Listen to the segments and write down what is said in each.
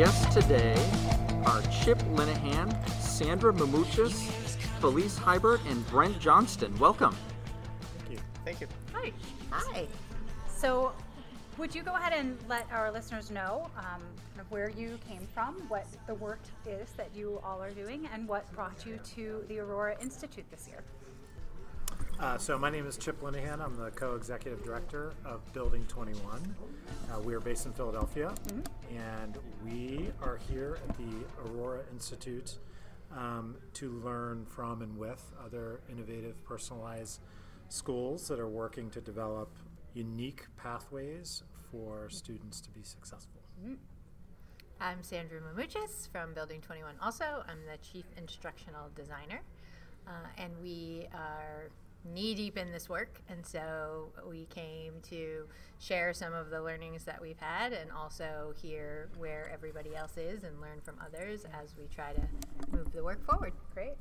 guests today are Chip Linehan, Sandra Moumoutjis, Felice Hybert, and Brent Johnston. Welcome. Thank you. Thank you. Hi. Hi. So, would you go ahead and let our listeners know um, where you came from, what the work is that you all are doing, and what brought you to the Aurora Institute this year? Uh, so my name is Chip Linehan. I'm the co-executive director of Building 21. Uh, we are based in Philadelphia, and we are here at the Aurora Institute um, to learn from and with other innovative, personalized schools that are working to develop unique pathways for students to be successful. I'm Sandra Moumoutjis from Building 21 also. I'm the Chief Instructional Designer. Uh, and we are knee deep in this work. And so we came to share some of the learnings that we've had and also hear where everybody else is and learn from others as we try to move the work forward. Great.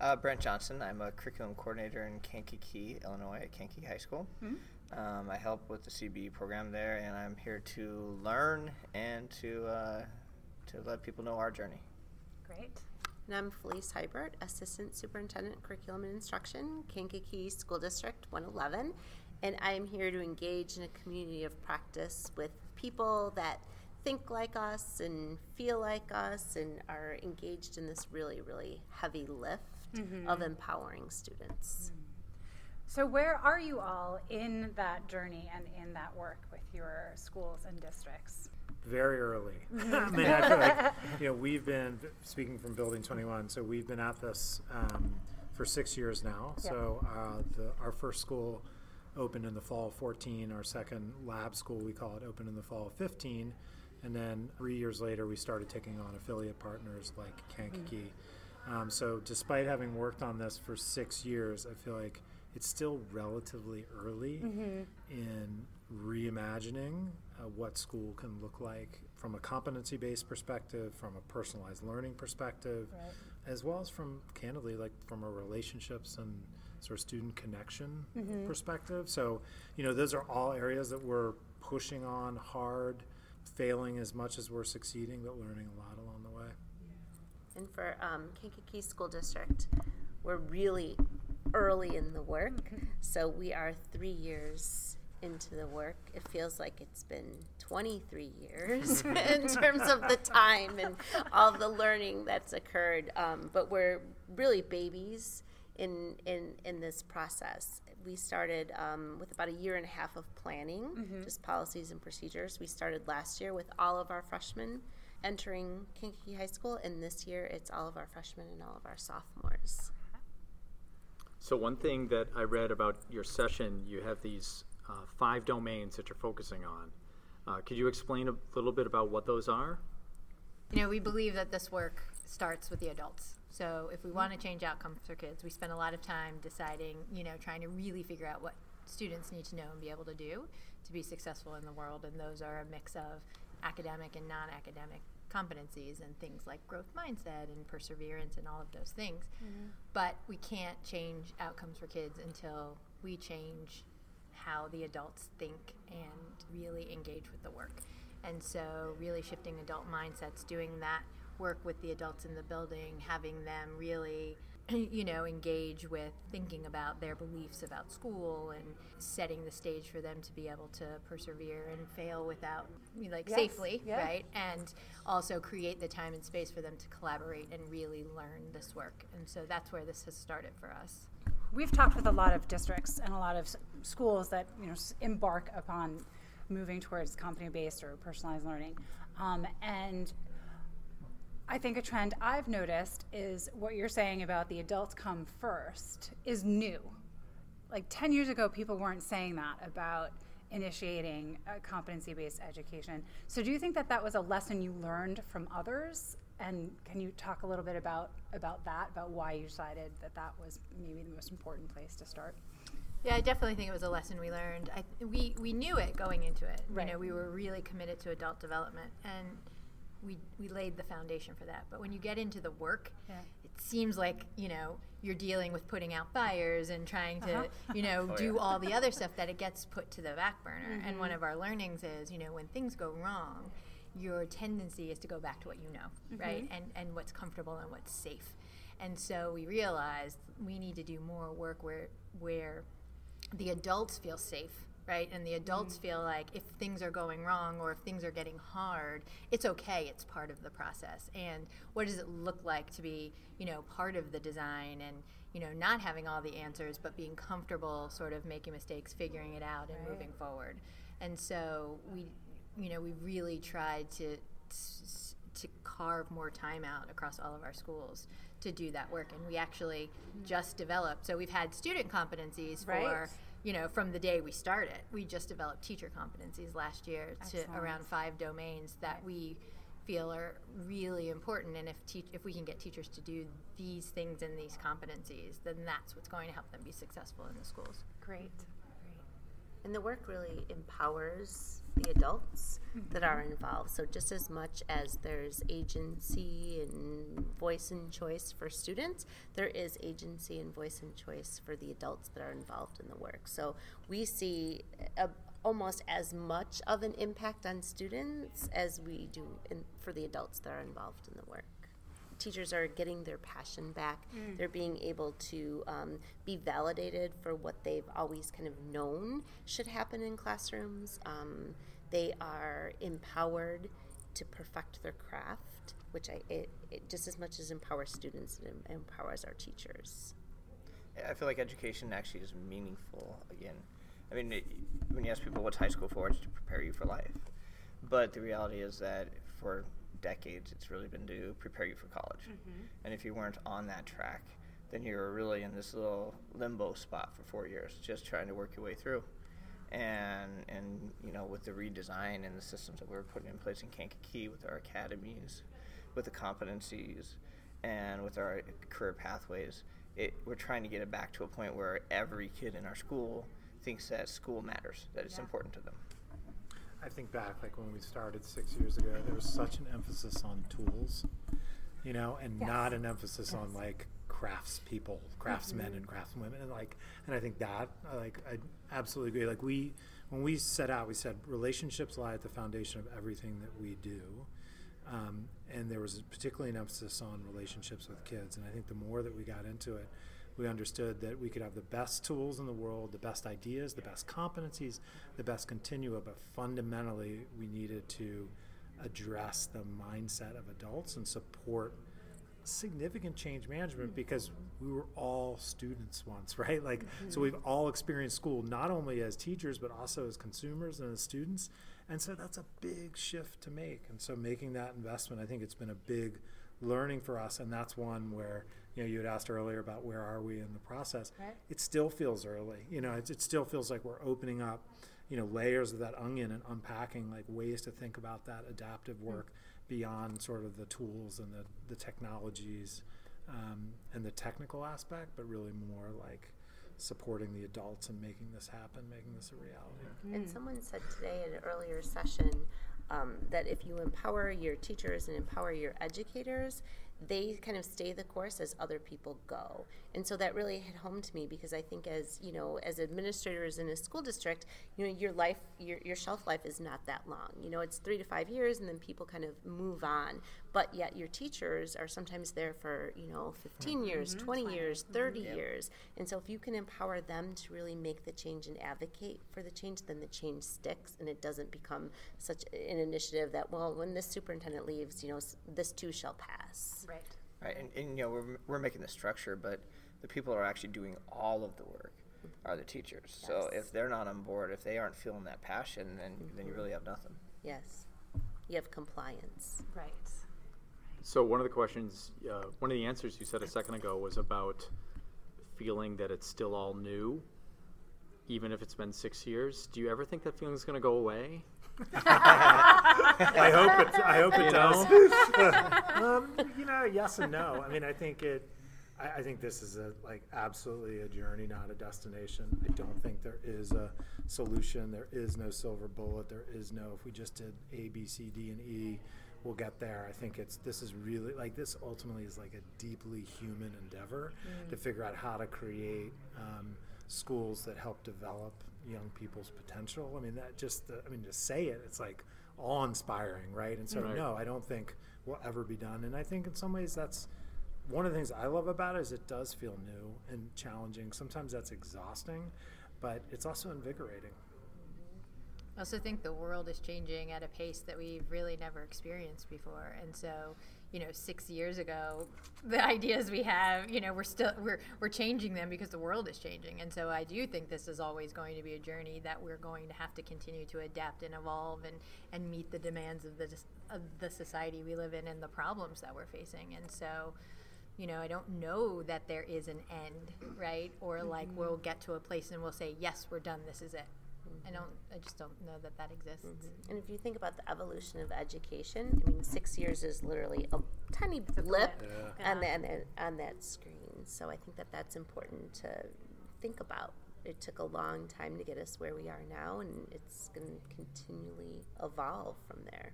Uh, Brent Johnson. I'm a curriculum coordinator in Kankakee, Illinois, at Kankakee High School. Um, I help with the CBE program there, and I'm here to learn and to uh, to let people know our journey. Great. And I'm Felice Hybert, Assistant Superintendent Curriculum and Instruction, Kankakee School District 111. And I am here to engage in a community of practice with people that think like us and feel like us and are engaged in this really, really heavy lift mm-hmm. of empowering students. Mm-hmm. So, where are you all in that journey and in that work with your schools and districts? Very early. I mean, I feel like you know we've been speaking from Building 21, so we've been at this um, for six years now. So uh, the, our first school opened in the fall of 14. Our second lab school, we call it, opened in the fall of 15. And then three years later, we started taking on affiliate partners like Kankakee. Um, so despite having worked on this for six years, I feel like it's still relatively early in reimagining uh, what school can look like from a competency based perspective, from a personalized learning perspective, as well as from candidly, like from a relationships and sort of student connection perspective. So, you know, those are all areas that we're pushing on hard, failing as much as we're succeeding, but learning a lot along the way. And for um, Kankakee School District, we're really early in the work. So we are three years into the work. It feels like it's been 23 years in terms of the time and all the learning that's occurred. Um, but we're really babies in, in, in this process. We started um, with about a year and a half of planning, just policies and procedures. We started last year with all of our freshmen entering Kankakee High School, and this year it's all of our freshmen and all of our sophomores. So, one thing that I read about your session, you have these uh, five domains that you're focusing on. Uh, could you explain a little bit about what those are? You know, we believe that this work starts with the adults. So if we want to change outcomes for kids, we spend a lot of time deciding, you know, trying to really figure out what students need to know and be able to do to be successful in the world. And those are a mix of academic and non academic competencies and things like growth mindset and perseverance and all of those things. But we can't change outcomes for kids until we change how the adults think and really engage with the work. And so, really shifting adult mindsets, doing that work with the adults in the building, having them really, you know, engage with thinking about their beliefs about school and setting the stage for them to be able to persevere and fail without, I like, Yes, safely, yeah. right? And also create the time and space for them to collaborate and really learn this work. And so, that's where this has started for us. We've talked with a lot of districts and a lot of s- schools that you know embark upon moving towards competency-based or personalized learning, um, and I think a trend I've noticed is what you're saying about the adults come first is new. Like 10 years ago, people weren't saying that about initiating a competency based education. So, do you think that that was a lesson you learned from others? And can you talk a little bit about, about that, about why you decided that that was maybe the most important place to start? Yeah, I definitely think it was a lesson we learned. I, we we knew it going into it. Right. You know, we were really committed to adult development, and we we laid the foundation for that. But when you get into the work, Yeah. it seems like you know you're dealing with putting out fires and trying to Uh-huh. you know Oh, do yeah. all the other stuff that it gets put to the back burner. And Mm-hmm. one of our learnings is you know when things go wrong, your tendency is to go back to what you know, right? And and what's comfortable and what's safe. And so we realized we need to do more work where where the adults feel safe, right? And the adults mm-hmm. feel like if things are going wrong or if things are getting hard, it's okay. It's part of the process. And what does it look like to be, you know, part of the design and you know not having all the answers, but being comfortable, sort of making mistakes, figuring it out, and moving forward. And so we, you know, we really tried to to carve more time out across all of our schools to do that work. And we actually just developed. So we've had student competencies for Right. you know, from the day we started, we just developed teacher competencies last year to Excellent. around five domains that we feel are really important. And if teach, if we can get teachers to do these things and these competencies, then that's what's going to help them be successful in the schools. Great. And the work really empowers the adults that are mm-hmm. involved. So, just as much as there's agency and voice and choice for students, there is agency and voice and choice for the adults that are involved in the work. So, we see a, almost as much of an impact on students as we do in, for the adults that are involved in the work teachers are getting their passion back. They're being able to um, be validated for what they've always kind of known should happen in classrooms. Um, they are empowered to perfect their craft, which I, it, it just as much as empowers students, it empowers our teachers. I feel like education actually is meaningful again. I mean, it, when you ask people what's high school for, it's to prepare you for life. But the reality is that for decades, it's really been to prepare you for college. Mm-hmm. And if you weren't on that track, then you're really in this little limbo spot for four years, just trying to work your way through. And and you know, with the redesign and the systems that we're putting in place in Kankakee, with our academies, with the competencies, and with our career pathways, it, we're trying to get it back to a point where every kid in our school thinks that school matters, that it's important to them. I think back like when we started six years ago, there was such an emphasis on tools, you know, and not an emphasis on like crafts people, craftsmen and craftswomen, and like, and I think that I like I absolutely agree. Like we, when we set out, we said relationships lie at the foundation of everything that we do. Um, and there was particularly an emphasis on relationships with kids. And I think the more that we got into it, we understood that we could have the best tools in the world, the best ideas, the best competencies, the best continua, but fundamentally we needed to address the mindset of adults and support significant change management mm-hmm. because we were all students once, right? Like, so mm-hmm. we've all experienced school not only as teachers, but also as consumers and as students. And so that's a big shift to make. And so making that investment, I think it's been a big learning for us. And that's one where, you know, you had asked earlier about where are we in the process. Right. It still feels early. You know, it, it still feels like we're opening up, you know, layers of that onion and unpacking like ways to think about that adaptive work beyond sort of the tools and the, the technologies um, and the technical aspect, but really more like supporting the adults and making this happen, making this a reality. And someone said today in an earlier session um, that if you empower your teachers and empower your educators, they kind of stay the course as other people go. And so that really hit home to me because I think as, you know, as administrators in a school district, you know, your life, your, your shelf life is not that long. You know, it's three to five years and then people kind of move on. But yet your teachers are sometimes there for, you know, 15 mm-hmm. years, 20 years, mm-hmm. 30 years. And so if you can empower them to really make the change and advocate for the change, then the change sticks and it doesn't become such an initiative that, well, when this superintendent leaves, you know, this too shall pass. Right. Right, and, and you know we're, we're making the structure, but the people who are actually doing all of the work are the teachers. So if they're not on board, if they aren't feeling that passion, then then you really have nothing. Yes. You have compliance. Right. So one of the questions, uh, one of the answers you said a second ago was about feeling that it's still all new, even if it's been six years. Do you ever think that feeling is going to go away? I hope it. I hope it You does. um, you know, yes and no. I mean, I think it. I, I think this is a like absolutely a journey, not a destination. I don't think there is a solution. There is no silver bullet. There is no. If we just did A, B, C, D, and E, we'll get there. I think it's. This is really like this. Ultimately, is like a deeply human endeavor to figure out how to create. Um, schools that help develop young people's potential. I mean, that just, the, I mean, to say it, it's like, awe inspiring, right? And so, Right. no, I don't think will ever be done. And I think in some ways that's one of the things I love about it is it does feel new and challenging. Sometimes that's exhausting, but it's also invigorating. I also think the world is changing at a pace that we've really never experienced before. And so, you know, six years ago, the ideas we have, you know, we're still we're we're changing them because the world is changing. And so I do think this is always going to be a journey that we're going to have to continue to adapt and evolve and, and meet the demands of the of the society we live in and the problems that we're facing. And so you know, I don't know that there is an end, right? Or like mm-hmm. we'll get to a place and we'll say, yes, we're done. This is it. I don't. I just don't know that that exists. And if you think about the evolution of education, I mean, six years is literally a tiny blip blip. Yeah. on that on that screen. So I think that that's important to think about. It took a long time to get us where we are now, and it's going to continually evolve from there.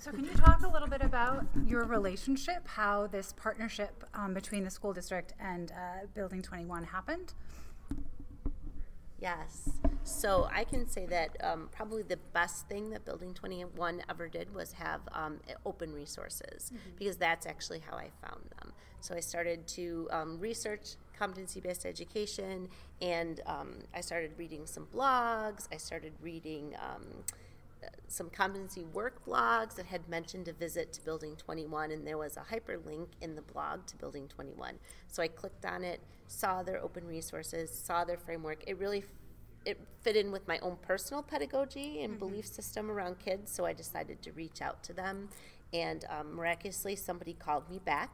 So, can you talk a little bit about your relationship, how this partnership um, between the school district and uh, Building 21 happened? Yes. So I can say that um, probably the best thing that Building 21 ever did was have um, open resources because that's actually how I found them. So I started to um, research competency based education and um, I started reading some blogs. I started reading. Um, some competency work blogs that had mentioned a visit to Building 21, and there was a hyperlink in the blog to Building 21. So I clicked on it, saw their open resources, saw their framework. It really it fit in with my own personal pedagogy and belief system around kids, so I decided to reach out to them. And um, miraculously, somebody called me back.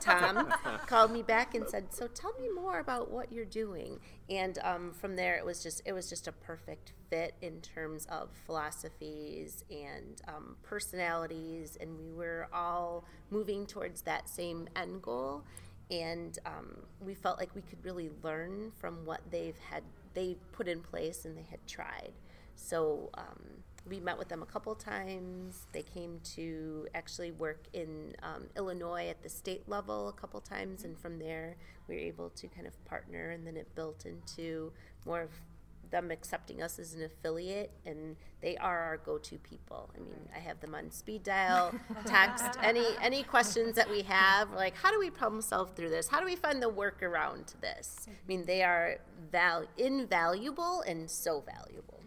Tom called me back and said, "So tell me more about what you're doing." And um, from there, it was just it was just a perfect fit in terms of philosophies and um, personalities, and we were all moving towards that same end goal. And um, we felt like we could really learn from what they've had they put in place and they had tried. So um, we met with them a couple times. They came to actually work in um, Illinois at the state level a couple times, and from there we were able to kind of partner, and then it built into more of them accepting us as an affiliate, and they are our go-to people. I mean, I have them on speed dial, text any any questions that we have, like how do we problem solve through this? How do we find the workaround to this? I mean, they are val- invaluable and so valuable.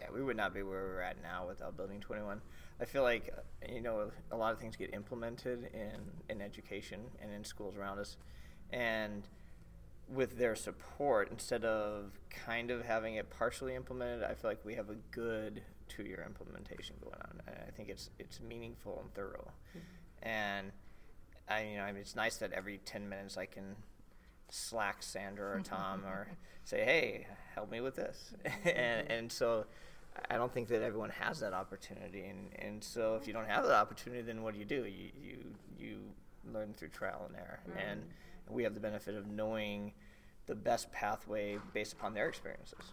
Yeah, we would not be where we're at now without Building 21. I feel like, you know, a lot of things get implemented in, in education and in schools around us. And with their support, instead of kind of having it partially implemented, I feel like we have a good two year implementation going on. And I think it's, it's meaningful and thorough. Mm-hmm. And I, you know, I mean, it's nice that every 10 minutes I can slack Sandra or Tom or say, hey, help me with this. Mm-hmm. and, and so I don't think that everyone has that opportunity. And, and so if you don't have that opportunity, then what do you do? You, you, you learn through trial and error. And we have the benefit of knowing the best pathway based upon their experiences.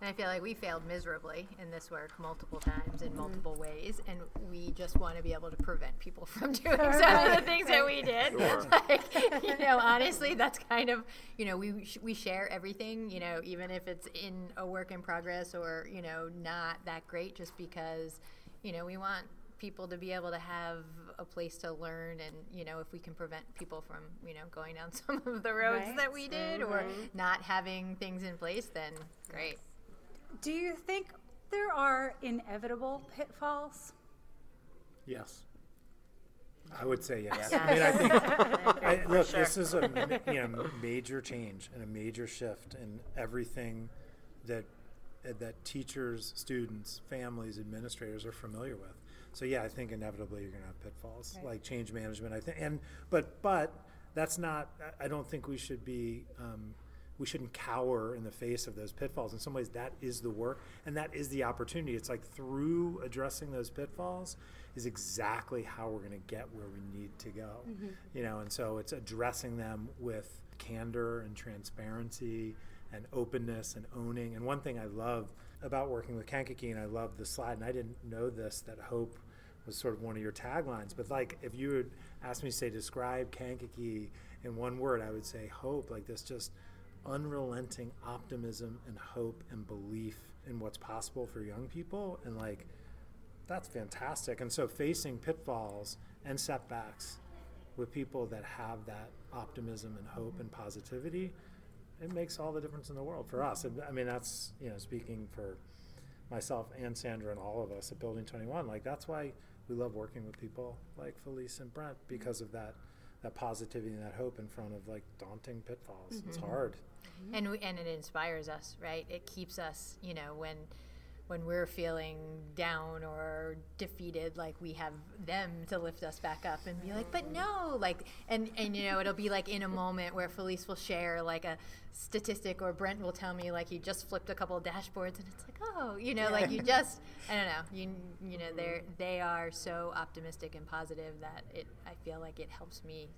And I feel like we failed miserably in this work multiple times in multiple ways, and we just want to be able to prevent people from doing some of the things that we did. Sure. Like, you know, honestly, that's kind of, you know, we sh- we share everything, you know, even if it's in a work in progress or you know not that great, just because, you know, we want people to be able to have a place to learn and you know if we can prevent people from you know going down some of the roads Right. that we did or mm-hmm. not having things in place then great Do you think there are inevitable pitfalls? Yes. I would say yes. Yeah. I mean, I think, I, look, sure. this is a you know major change and a major shift in everything that that teachers, students, families, administrators are familiar with. So yeah, I think inevitably you're going to have pitfalls Right. like change management. I think, and but but that's not. I- don't think we should be. Um, we shouldn't cower in the face of those pitfalls. In some ways, that is the work and that is the opportunity. It's like through addressing those pitfalls is exactly how we're going to get where we need to go. You know, and so it's addressing them with candor and transparency and openness and owning. And one thing I love about working with Kankakee, and I love the slide, and I didn't know this that hope was sort of one of your taglines. But like, if you would ask me to say describe Kankakee in one word, I would say hope. Like this, just unrelenting optimism and hope and belief in what's possible for young people, and like that's fantastic. And so facing pitfalls and setbacks with people that have that optimism and hope and positivity, it makes all the difference in the world for us. And, I mean, that's you know speaking for myself and Sandra and all of us at Building 21. Like that's why we love working with people like Felice and Brent because of that that positivity and that hope in front of like daunting pitfalls. Mm-hmm. It's hard. And we, and it inspires us, right? It keeps us, you know, when when we're feeling down or defeated like we have them to lift us back up and be like but no like and and you know it'll be like in a moment where Felice will share like a statistic or Brent will tell me like he just flipped a couple of dashboards and it's like oh you know like you just I don't know you you know they're they are so optimistic and positive that it I feel like it helps me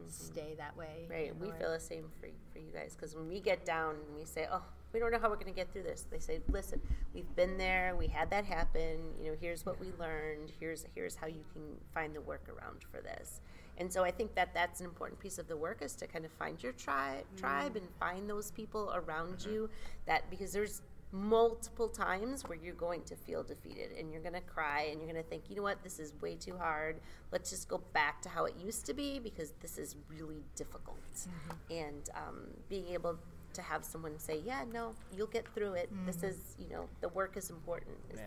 mm-hmm. stay that way right we feel the same for, for you guys because when we get down and we say oh we don't know how we're going to get through this. They say, listen, we've been there, we had that happen. You know, here's what we learned. Here's here's how you can find the workaround for this. And so I think that that's an important piece of the work is to kind of find your tri- mm. tribe and find those people around mm-hmm. you that because there's multiple times where you're going to feel defeated and you're going to cry and you're going to think, you know what, this is way too hard. Let's just go back to how it used to be because this is really difficult. Mm-hmm. And um, being able to have someone say, "Yeah, no, you'll get through it. Mm-hmm. This is, you know, the work is important." Yeah.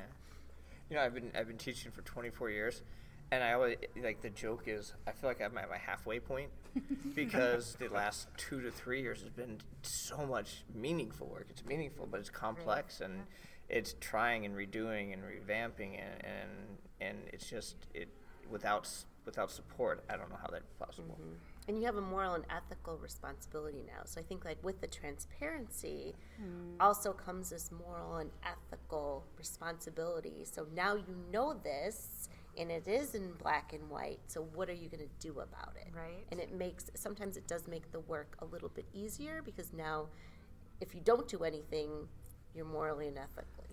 You know, I've been I've been teaching for 24 years, and I always like the joke is I feel like I'm at my halfway point because the last two to three years has been so much meaningful work. It's meaningful, but it's complex and it's trying and redoing and revamping and and, and it's just it without without support. I don't know how that's possible. Mm-hmm and you have a moral and ethical responsibility now. So I think like with the transparency mm. also comes this moral and ethical responsibility. So now you know this and it is in black and white. So what are you going to do about it? Right. And it makes sometimes it does make the work a little bit easier because now if you don't do anything, you're morally and ethically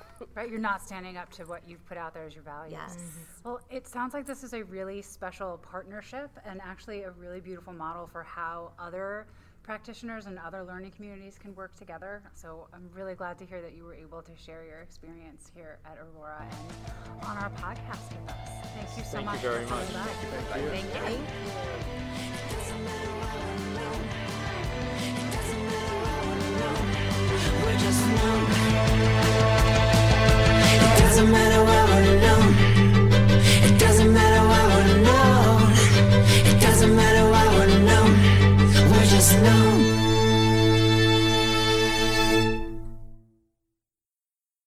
right? You're not standing up to what you've put out there as your values. Yes. Mm-hmm. Well, it sounds like this is a really special partnership and actually a really beautiful model for how other practitioners and other learning communities can work together. So I'm really glad to hear that you were able to share your experience here at Aurora and on our podcast with us. Thank you so Thank much. You very much. Thank you. Thank you. Thank alone. It doesn't matter where we're alone.